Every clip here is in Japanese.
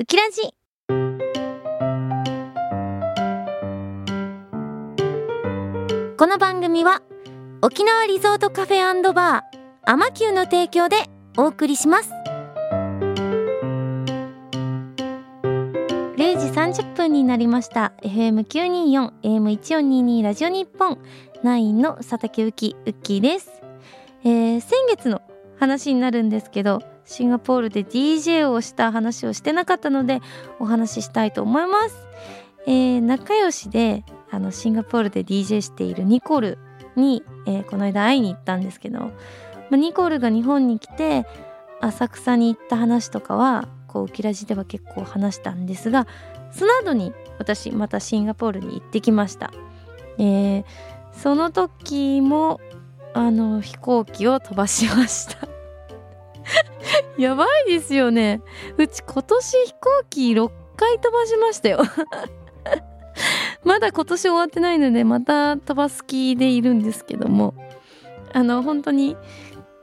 ウキラジ。この番組は沖縄リゾートカフェバーアマキューの提供でお送りします。0時30分になりました。FM924 AM1422 ラジオ日本。9の佐竹ウキウッキーです、えー、先月の話になるんですけどシンガポールで DJ をした話をしてなかったのでお話ししたいと思います、えー、仲良しであのシンガポールで DJ しているニコルに、えー、この間会いに行ったんですけど、ま、ニコルが日本に来て浅草に行った話とかはこうキラジでは結構話したんですがその後に私またシンガポールに行ってきました、えー、その時もあの飛行機を飛ばしました。やばいですよね。うち今年飛行機6回飛ばしましたよ。まだ今年終わってないのでまた飛ばす気でいるんですけども。あの本当に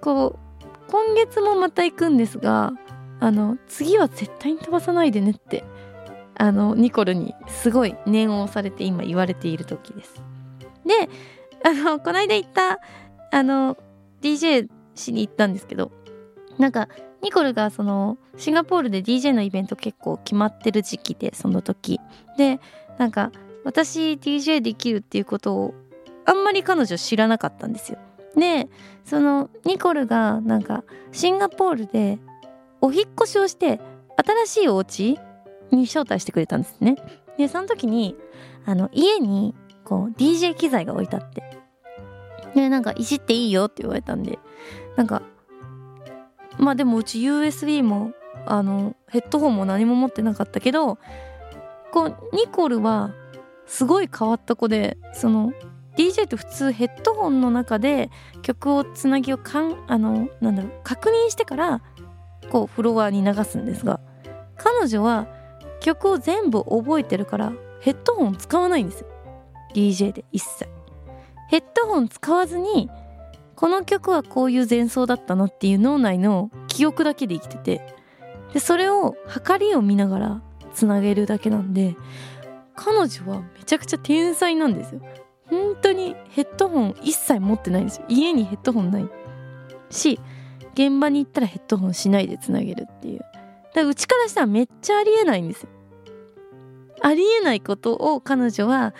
こう今月もまた行くんですがあの次は絶対に飛ばさないでねってあのニコルにすごい念を押されて今言われている時です。であのこの間行ったあの DJ しに行ったんですけどなんかニコルがそのシンガポールで DJ のイベント結構決まってる時期でその時。でなんか私 DJ できるっていうことをあんまり彼女知らなかったんですよ。でそのニコルがなんかシンガポールでお引越しをして新しいお家に招待してくれたんですね。でその時にあの家にこう DJ 機材が置いてあって。でなんかいじっていいよって言われたんで。なんかまあでもうち USB もあのヘッドホンも何も持ってなかったけどこうニコルはすごい変わった子でその DJ って普通ヘッドホンの中で曲をつなぎをかんあのなんだろう確認してからこうフロアに流すんですが彼女は曲を全部覚えてるからヘッドホン使わないんですよ。DJ で一切。ヘッドホン使わずにこの曲はこういう前奏だったなっていう脳内の記憶だけで生きてて。でそれを測りを見ながらつなげるだけなんで彼女はめちゃくちゃ天才なんですよ。本当にヘッドホン一切持ってないんですよ。家にヘッドホンないし現場に行ったらヘッドホンしないでつなげるっていう。だからうちからしたらめっちゃありえないんですよ。ありえないことを彼女は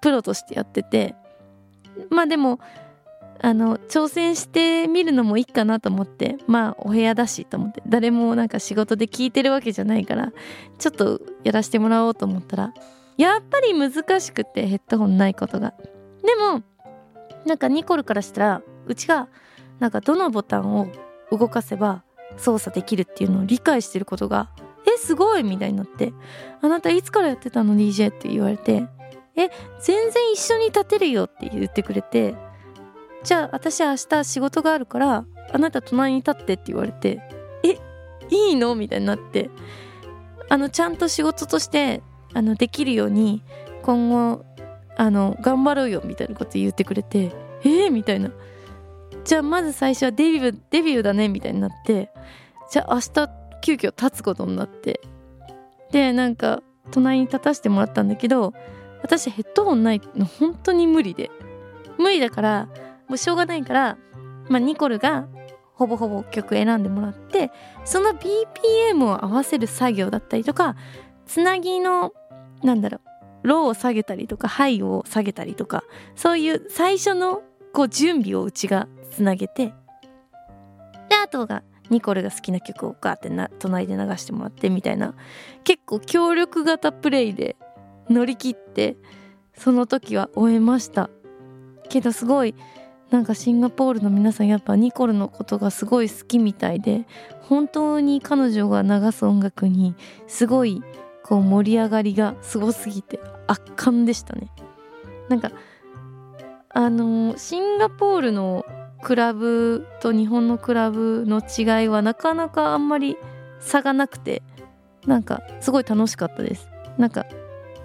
プロとしてやってて。まあでもあの挑戦してみるのもいいかなと思ってまあお部屋だしと思って誰もなんか仕事で聞いてるわけじゃないからちょっとやらせてもらおうと思ったらやっぱり難しくてヘッドホンないことが。でもなんかニコルからしたらうちがなんかどのボタンを動かせば操作できるっていうのを理解してることがえすごい！みたいになってあなたいつからやってたの？DJ って言われてえ全然一緒に立てるよって言ってくれてじゃあ私明日仕事があるからあなた隣に立ってって言われてえいいの？みたいになってあのちゃんと仕事としてあのできるように今後あの頑張ろうよみたいなこと言ってくれてえー、みたいな。じゃあまず最初はデビューデビューだね？みたいになってじゃあ明日急遽立つことになってでなんか隣に立たせてもらったんだけど私ヘッドホンないの本当に無理で。無理だからもうしょうがないから、まあ、ニコルがほぼほぼ曲選んでもらってその BPM を合わせる作業だったりとかつなぎのなんだろうローを下げたりとかハイを下げたりとかそういう最初のこう準備をうちがつなげてであとがニコルが好きな曲をガーってな隣で流してもらってみたいな結構協力型プレイで乗り切ってその時は終えました。けどすごいなんかシンガポールの皆さんやっぱニコルのことがすごい好きみたいで本当に彼女が流す音楽にすごいこう盛り上がりがすごすぎて圧巻でしたね。なんかあのシンガポールのクラブと日本のクラブの違いはなかなかあんまり差がなくてなんかすごい楽しかったです。なんか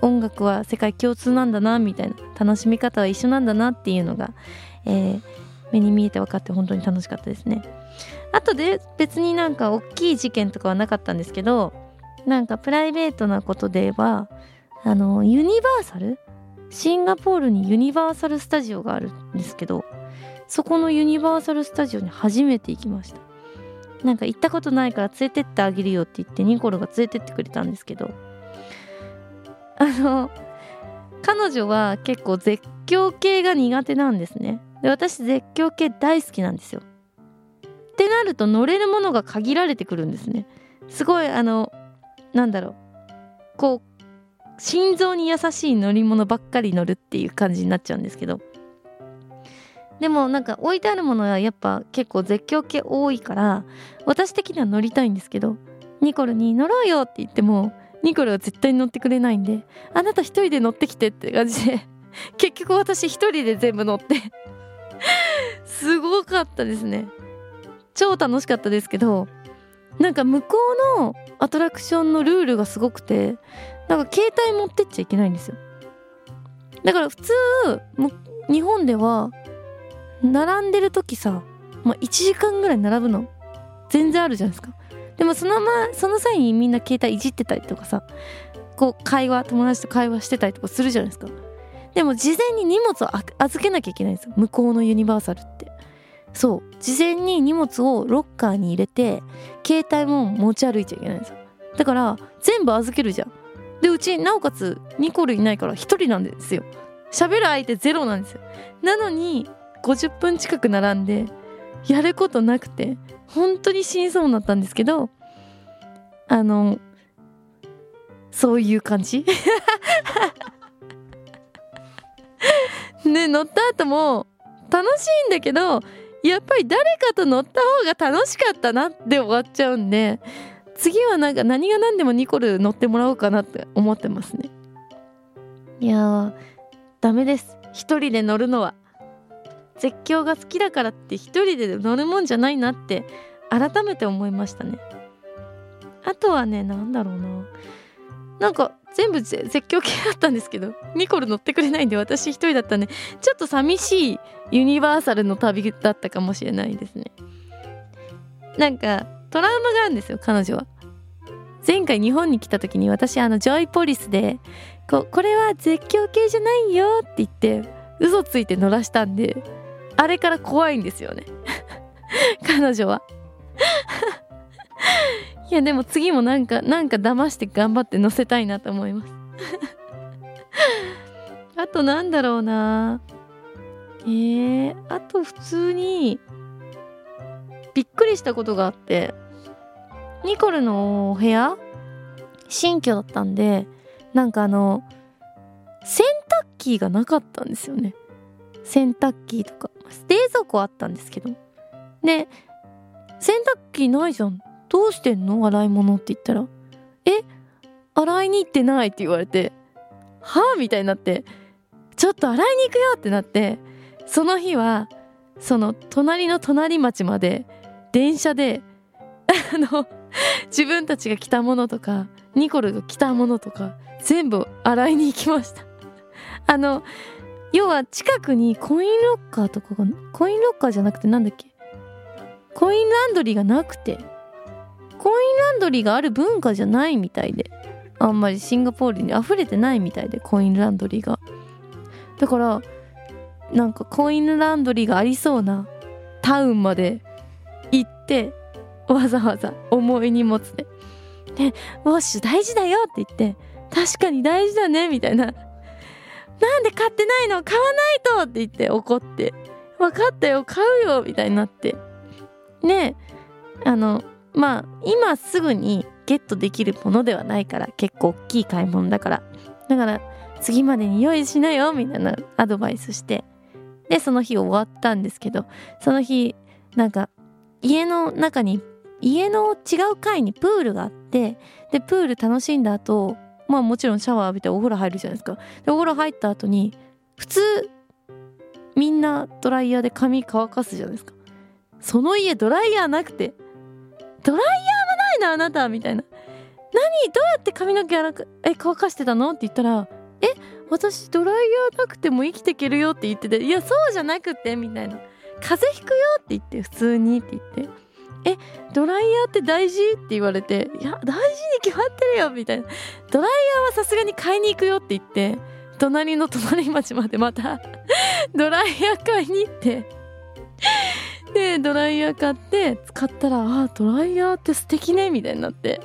音楽は世界共通なんだなみたいな楽しみ方は一緒なんだなっていうのがえー、目に見えて分かって本当に楽しかったですね。あとで別になんか大きい事件とかはなかったんですけどなんかプライベートなことで言えばあのユニバーサル？シンガポールにユニバーサル・スタジオがあるんですけどそこのユニバーサル・スタジオに初めて行きました。なんか行ったことないから連れてってあげるよって言ってニコルが連れてってくれたんですけど。あの彼女は結構絶叫系が苦手なんですね。で私絶叫系大好きなんですよ。ってなると乗れるものが限られてくるんですね。すごいあのなんだろう。こう心臓に優しい乗り物ばっかり乗るっていう感じになっちゃうんですけど。でもなんか置いてあるものはやっぱ結構絶叫系多いから私的には乗りたいんですけどニコルに乗ろうよって言ってもニコルは絶対に乗ってくれないんであなた一人で乗ってきてって感じで 結局私一人で全部乗って。すごかったですね。超楽しかったですけどなんか向こうのアトラクションのルールがすごくてなんか携帯持ってっちゃいけないんですよ。だから普通日本では並んでる時さ、まあ、1時間ぐらい並ぶの全然あるじゃないですか。でもそのまその際にみんな携帯いじってたりとかさこう会話友達と会話してたりとかするじゃないですか。でも事前に荷物を預けなきゃいけないんですよ。向こうのユニバーサルって。そう。事前に荷物をロッカーに入れて携帯も持ち歩いちゃいけないんですよ。だから全部預けるじゃん。でうちなおかつニコルいないから1人なんですよ。喋る相手ゼロなんですよ。なのに50分近く並んでやることなくて本当に死にそうになったんですけどあのそういう感じ？ね乗った後も楽しいんだけどやっぱり誰かと乗った方が楽しかったなって終わっちゃうんで次はなんか何が何でもニコル乗ってもらおうかなって思ってますね。いやーダメです。一人で乗るのは。絶叫が好きだからって一人で乗るもんじゃないなって改めて思いましたね。あとはね何だろうな。なんか全部絶叫系だったんですけどニコル乗ってくれないんで私一人だったんでちょっと寂しいユニバーサルの旅だったかもしれないですね。なんかトラウマがあるんですよ彼女は。前回日本に来た時に私あのジョイポリスでここれは絶叫系じゃないよって言って嘘ついて乗らしたんであれから怖いんですよね。彼女は。いやでも次もなんかなんか騙して頑張って乗せたいなと思います。あとなんだろうな。えー、あと普通にびっくりしたことがあってニコルのお部屋新居だったんでなんかあの洗濯機がなかったんですよね。洗濯機とか冷蔵庫あったんですけど。で洗濯機ないじゃん。どうしてんの？洗い物って言ったら。え？洗いに行ってないって言われて。は？あみたいになって。ちょっと洗いに行くよってなって。その日はその隣の隣町まで電車で あの自分たちが着たものとかニコルが着たものとか全部洗いに行きました。あの要は近くにコインロッカーとかがコインロッカーじゃなくてなんだっけ？コインランドリーがなくて。コインランドリーがある文化じゃないみたいで。あんまりシンガポールに溢れてないみたいでコインランドリーが。だからなんかコインランドリーがありそうなタウンまで行ってわざわざ重い荷物で「でウォッシュ大事だよ」って言って「確かに大事だね」みたいな。なんで買ってないの買わないとって言って怒って。分かったよ買うよみたいになって。ねあのまあ今すぐにゲットできるものではないから結構大きい買い物だから。だから次までに用意しなよみたいなアドバイスして。でその日終わったんですけどその日なんか家の中に家の違う階にプールがあってでプール楽しんだ後まあもちろんシャワー浴びてお風呂入るじゃないですか。でお風呂入った後に普通みんなドライヤーで髪乾かすじゃないですか。その家ドライヤーなくてドライヤーもないのあなたみたいな。何どうやって髪の毛洗くえ乾かしてたの？って言ったらえ私ドライヤーなくても生きていけるよって言ってていやそうじゃなくてみたいな。風邪ひくよって言って普通にって言って。えドライヤーって大事?」って言われて「いや大事に決まってるよ」みたいな「ドライヤーはさすがに買いに行くよ」って言って隣の隣町までまた ドライヤー買いに行って。でドライヤー買って使ったら「あドライヤーって素敵ね」みたいになって。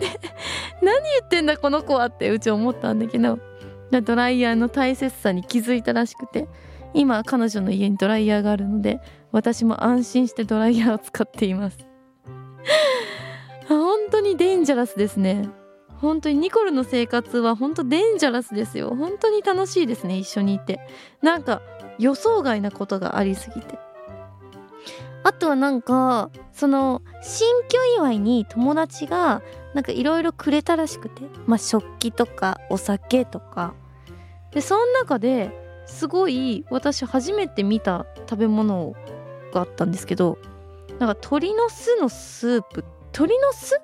何言ってんだこの子はってうち思ったんだけどドライヤーの大切さに気づいたらしくて今彼女の家にドライヤーがあるので私も安心してドライヤーを使っています。本当にデンジャラスですね。本当にニコルの生活は本当デンジャラスですよ。本当に楽しいですね一緒にいて。なんか予想外なことがありすぎて。あとはなんかその新居祝いに友達がなんかいろいろくれたらしくてまあ食器とかお酒とか。でその中ですごい私初めて見た食べ物があったんですけどなんか鶏の巣のスープ鶏の巣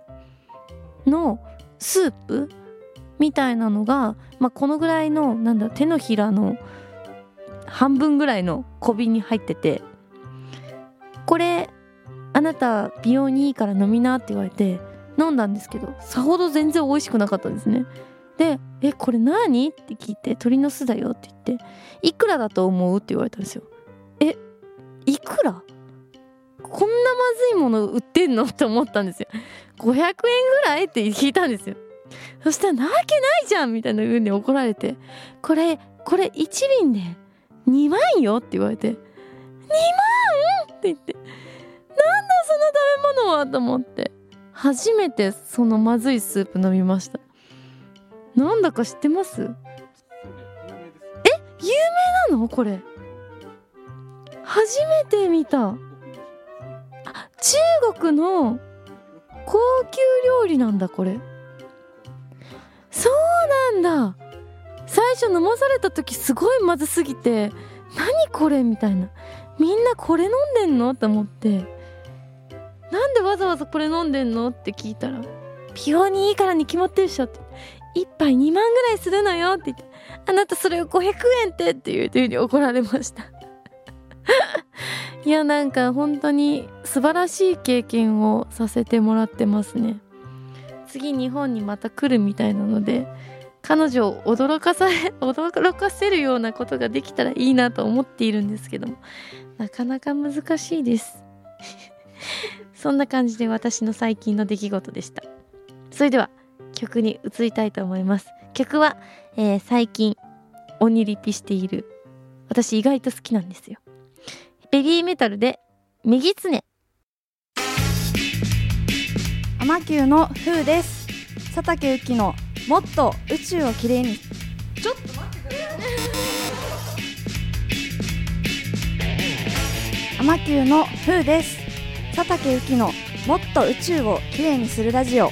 のスープみたいなのが、まあ、このぐらいのなんだ手のひらの半分ぐらいの小瓶に入っててこれあなた美容にいいから飲みなって言われて飲んだんですけどさほど全然美味しくなかったんですね。で「えこれ何?」って聞いて「鳥の巣だよ」って言って「いくらだと思う?」って言われたんですよ。えいくら？こんなまずいもの売ってんの？って思ったんですよ。500円ぐらい？って聞いたんですよ。そしたらなわけないじゃんみたいな風に怒られてこれこれ1輪で2万よ？って言われて2万？って言ってその食べ物はと思って。初めてそのまずいスープ飲みました。なんだか知ってます？え？有名なの？これ。初めて見た。中国の高級料理なんだこれ。そうなんだ。最初飲まされた時すごいまずすぎて何これ？みたいな。みんなこれ飲んでんの？って思ってなんでわざわざこれ飲んでんの？って聞いたら美容にいいからに決まってるでしょって。1杯2万ぐらいするのよって言ってあなたそれを500円ってっていうふうに怒られました。いやなんか本当に素晴らしい経験をさせてもらってますね。次日本にまた来るみたいなので彼女を驚かさ 驚かせるようなことができたらいいなと思っているんですけどもなかなか難しいです。そんな感じで私の最近の出来事でした。それでは曲に移りたいと思います。曲は、えー、最近鬼リピしている私意外と好きなんですよ。ベリーメタルで右つねアマキューのフーです。佐竹ゆきのもっと宇宙をきれいに。ちょっと待ってくれアマキューのフーです。佐竹ゆきのもっと宇宙をきれいにするラジオ。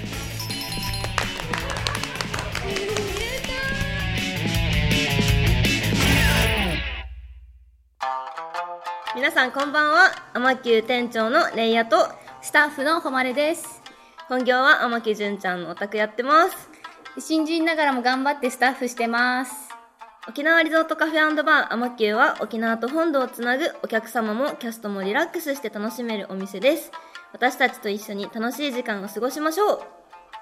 皆さんこんばんはアマキュー店長のレイヤとスタッフの誉です。本業は天木じゅんちゃんのオタクやってます。新人ながらも頑張ってスタッフしてます。沖縄リゾートカフェバーアマキューは沖縄と本土をつなぐお客様もキャストもリラックスして楽しめるお店です。私たちと一緒に楽しい時間を過ごしましょう。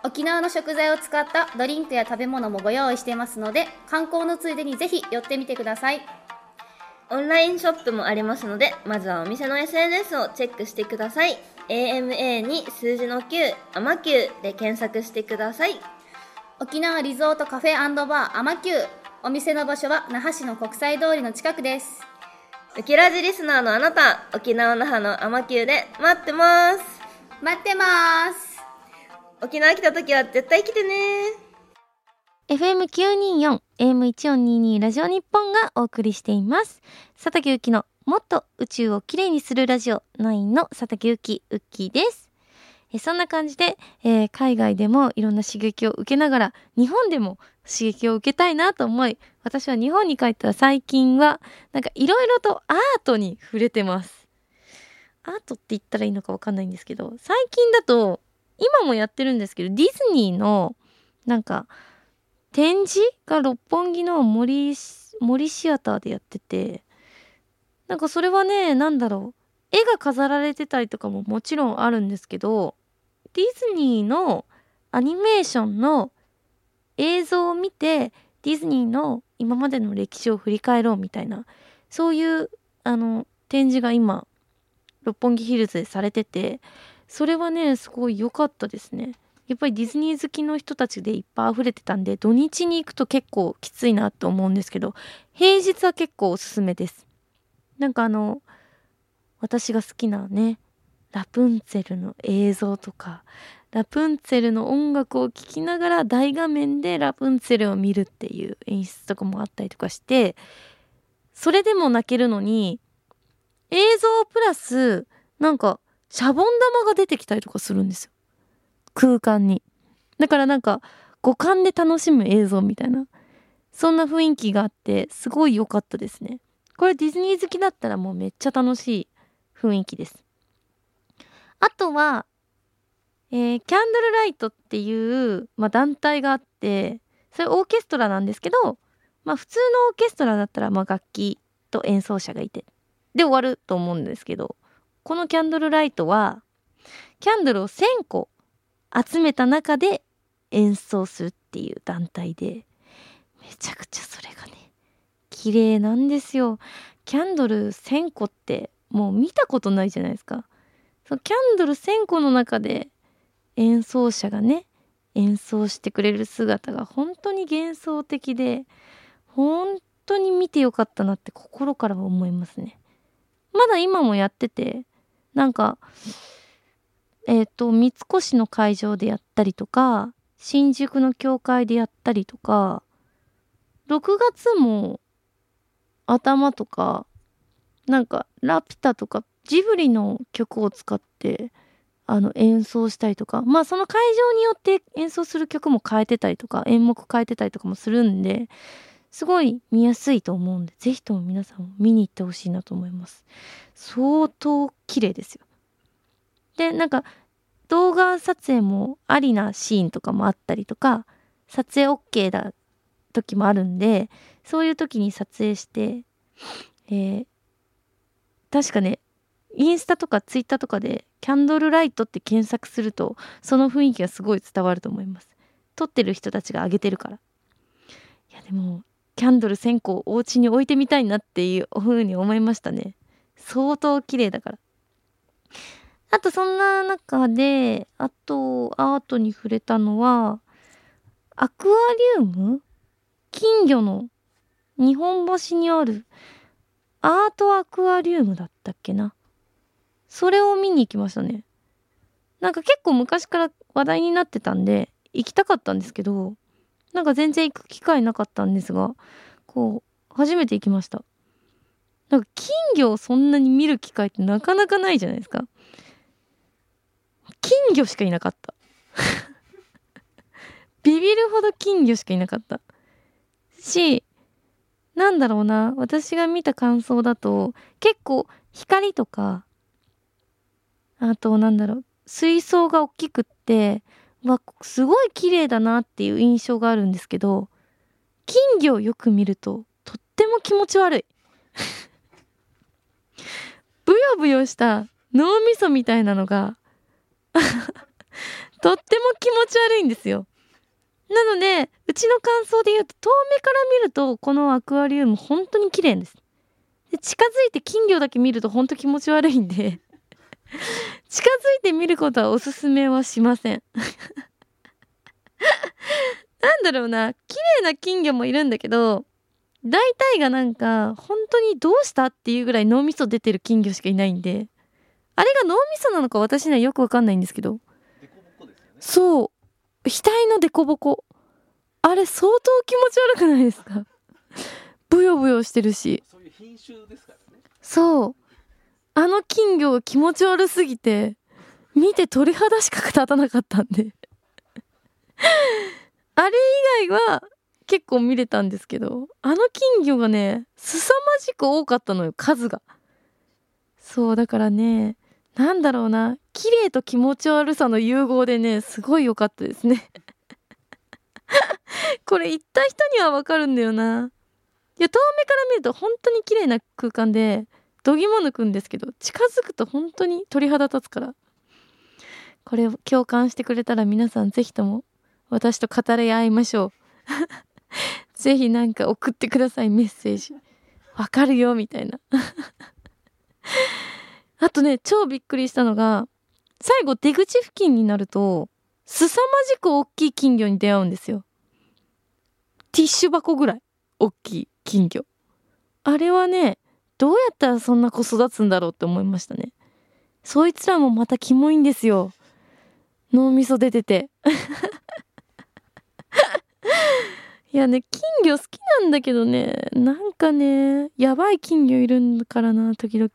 沖縄の食材を使ったドリンクや食べ物もご用意していますので観光のついでにぜひ寄ってみてください。オンラインショップもありますのでまずはお店の SNS をチェックしてください。AMA に数字の9アマキューで検索してください。沖縄リゾートカフェバーアマキュー。お店の場所は那覇市の国際通りの近くです。ウキラジリスナーのあなた沖縄那覇のアマキューで待ってます。待ってます。沖縄来た時は絶対来てね。FM924 AM1422 ラジオ日本がお送りしています。佐竹ゆきのもっと宇宙をきれいにするラジオ9の佐竹ゆきうっきーですえそんな感じで、えー、海外でもいろんな刺激を受けながら日本でも刺激を受けたいなと思い私は日本に帰ったら最近はなんかいろいろとアートに触れてます。アートって言ったらいいのかわかんないんですけど最近だと今もやってるんですけどディズニーのなんか展示が六本木の森森シアターでやっててなんかそれはね何だろう絵が飾られてたりとかももちろんあるんですけどディズニーのアニメーションの映像を見てディズニーの今までの歴史を振り返ろうみたいなそういうあの展示が今六本木ヒルズでされててそれはねすごい良かったですね。やっぱりディズニー好きの人たちでいっぱい溢れてたんで土日に行くと結構きついなと思うんですけど平日は結構おすすめです。なんかあの私が好きなねラプンツェルの映像とかラプンツェルの音楽を聴きながら大画面でラプンツェルを見るっていう演出とかもあったりとかしてそれでも泣けるのに映像プラスなんかシャボン玉が出てきたりとかするんですよ。空間に。だからなんか五感で楽しむ映像みたいな。そんな雰囲気があってすごい良かったですね。これディズニー好きだったらもうめっちゃ楽しい雰囲気です。は、えー、キャンドルライトっていう、まあ、団体があってそれオーケストラなんですけどまあ普通のオーケストラだったらまあ楽器と演奏者がいてで終わると思うんですけどこのキャンドルライトはキャンドルを1000個集めた中で演奏するっていう団体でめちゃくちゃそれがね綺麗なんですよ。キャンドル1000個ってもう見たことないじゃないですか。そキャンドル1000個の中で演奏者がね演奏してくれる姿が本当に幻想的で本当に見てよかったなって心からは思いますね。まだ今もやっててなんかえっ、ー、と三越の会場でやったりとか新宿の教会でやったりとか6月も頭とかなんかラピュタとかジブリの曲を使ってあの演奏したりとかまあその会場によって演奏する曲も変えてたりとか演目変えてたりとかもするんですごい見やすいと思うんで是非とも皆さん見に行ってほしいなと思います。相当綺麗ですよ。でなんか動画撮影もありなシーンとかもあったりとか撮影 OK だ時もあるんでそういう時に撮影してえー、確かねインスタとかツイッターとかでキャンドルライトって検索するとその雰囲気がすごい伝わると思います。撮ってる人たちが上げてるから。いやでもキャンドル1000個お家に置いてみたいなっていう風に思いましたね。相当綺麗だから。あとそんな中であとアートに触れたのはアクアリウム？金魚の日本橋にあるアートアクアリウムだったっけな？それを見に行きましたね。なんか結構昔から話題になってたんで行きたかったんですけどなんか全然行く機会なかったんですがこう初めて行きました。なんか金魚をそんなに見る機会ってなかなかないじゃないですか。金魚しかいなかった。ビビるほど金魚しかいなかった。しなんだろうな私が見た感想だと結構光とかあとなんだろう水槽が大きくってわすごい綺麗だなっていう印象があるんですけど金魚をよく見るととっても気持ち悪い。ブヨブヨした脳みそみたいなのが とっても気持ち悪いんですよ。なのでうちの感想で言うと遠目から見るとこのアクアリウム本当に綺麗です。で近づいて金魚だけ見ると本当気持ち悪いんで。近づいて見ることはおすすめはしません。なんだろうな綺麗な金魚もいるんだけど大体がなんか本当にどうしたっていうぐらい脳みそ出てる金魚しかいないんで。あれが脳みそなのか私にはよくわかんないんですけど、ね、そう。額のデコボコあれ相当気持ち悪くないですか？ブヨブヨしてるし。そういう品種ですからね。そうあの金魚が気持ち悪すぎて見て鳥肌しか立たなかったんで。あれ以外は結構見れたんですけどあの金魚がね凄まじく多かったのよ数が。そうだからねなんだろうな綺麗と気持ち悪さの融合でねすごい良かったですね。これ行った人にはわかるんだよな。いや遠目から見ると本当に綺麗な空間で度肝抜くんですけど近づくと本当に鳥肌立つから。これを共感してくれたら皆さんぜひとも私と語り合いましょう。ぜひなんか送ってくださいメッセージ。わかるよみたいな。あとね超びっくりしたのが最後出口付近になると凄まじく大きい金魚に出会うんですよ。ティッシュ箱ぐらい大きい金魚。あれはねどうやったらそんな子育つんだろうって思いましたね。そいつらもまたキモいんですよ。脳みそ出てて。いやね金魚好きなんだけどね。なんかねやばい金魚いるんだからな時々。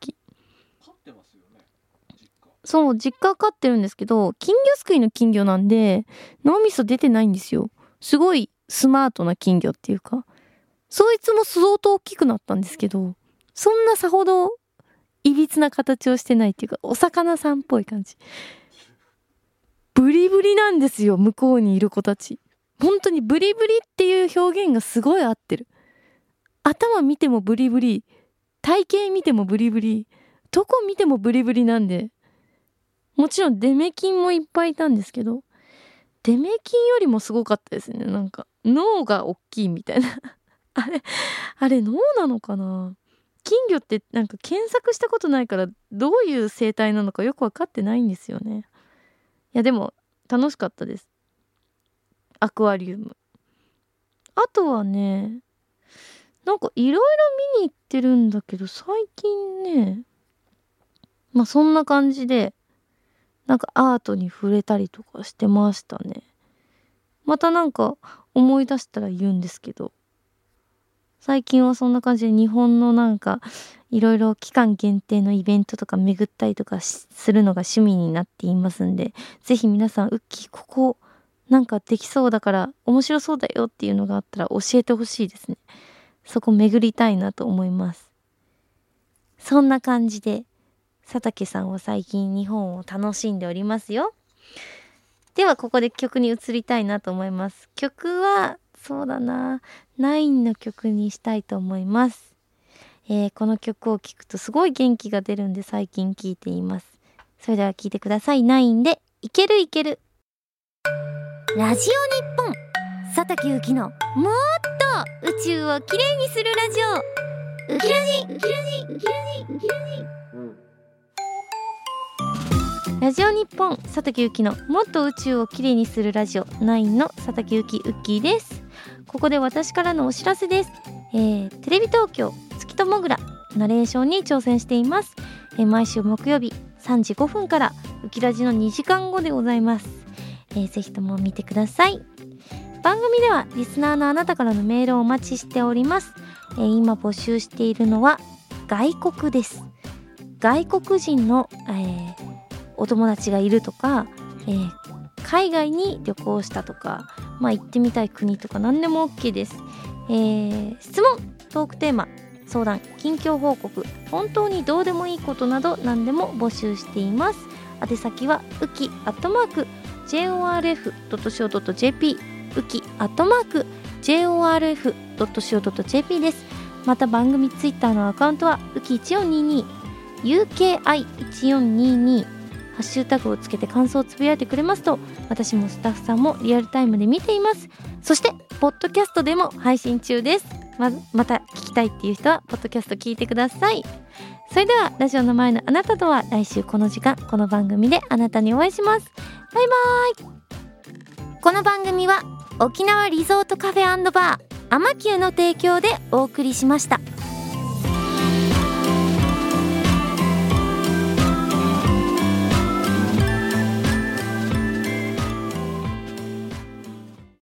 そう実家飼ってるんですけど金魚すくいの金魚なんで脳みそ出てないんですよ。すごいスマートな金魚っていうか。そいつも相当大きくなったんですけどそんなさほどいびつな形をしてないっていうかお魚さんっぽい感じ。ブリブリなんですよ向こうにいる子たち。本当にブリブリっていう表現がすごい合ってる。頭見てもブリブリ体型見てもブリブリどこ見てもブリブリなんで。もちろんデメキンもいっぱいいたんですけどデメキンよりもすごかったですね。なんか脳が大きいみたいな。あれあれ脳なのかな？金魚ってなんか検索したことないからどういう生態なのかよく分かってないんですよね。いやでも楽しかったです。アクアリウム。あとはねなんかいろいろ見に行ってるんだけど最近ねまあそんな感じでなんかアートに触れたりとかしてましたね。またなんか思い出したら言うんですけど。最近はそんな感じで日本のなんかいろいろ期間限定のイベントとか巡ったりとかするのが趣味になっていますんで是非皆さんウッキーここなんかできそうだから面白そうだよっていうのがあったら教えてほしいですね。そこ巡りたいなと思います。そんな感じで佐竹さんは最近日本を楽しんでおりますよ。ではここで曲に移りたいなと思います。曲はそうだな。9の曲にしたいと思います。えー、この曲を聴くとすごい元気が出るんで最近聴いています。それでは聴いてください。9でいけるいけるラジオ日本佐竹ゆきのもっと宇宙をきれいにするラジオウキラジウキラジウキラジウキラジラジオ日本佐竹ゆきのもっと宇宙をきれいにするラジオ9の佐竹ゆきウッキーですここで私からのお知らせです、えー、テレビ東京月ともぐらナレーションに挑戦しています、えー、毎週木曜日3時5分からウキラジの2時間後でございます、えー、ぜひとも見てください。番組ではリスナーのあなたからのメールをお待ちしております、えー、今募集しているのは外国です。外国人の、えー、お友達がいるとか、えー、海外に旅行したとか、まあ、行ってみたい国とか何でも OK です、えー、質問トークテーマ相談近況報告。本当にどうでもいいことなど何でも募集しています。宛先はウキアットマーク JORF.CO.JP ウキアットマーク JORF.CO.JP です。また番組ツイッターのアカウントはウキ1422 UKI1422 ハッシュタグをつけて感想をつぶやいてくれますと私もスタッフさんもリアルタイムで見ています。そしてポッドキャストでも配信中です。ままた聞きたいっていう人はポッドキャスト聞いてください。それではラジオの前のあなたとは来週この時間この番組であなたにお会いします。バイバイ。この番組は沖縄リゾートカフェバーアマキューの提供でお送りしました。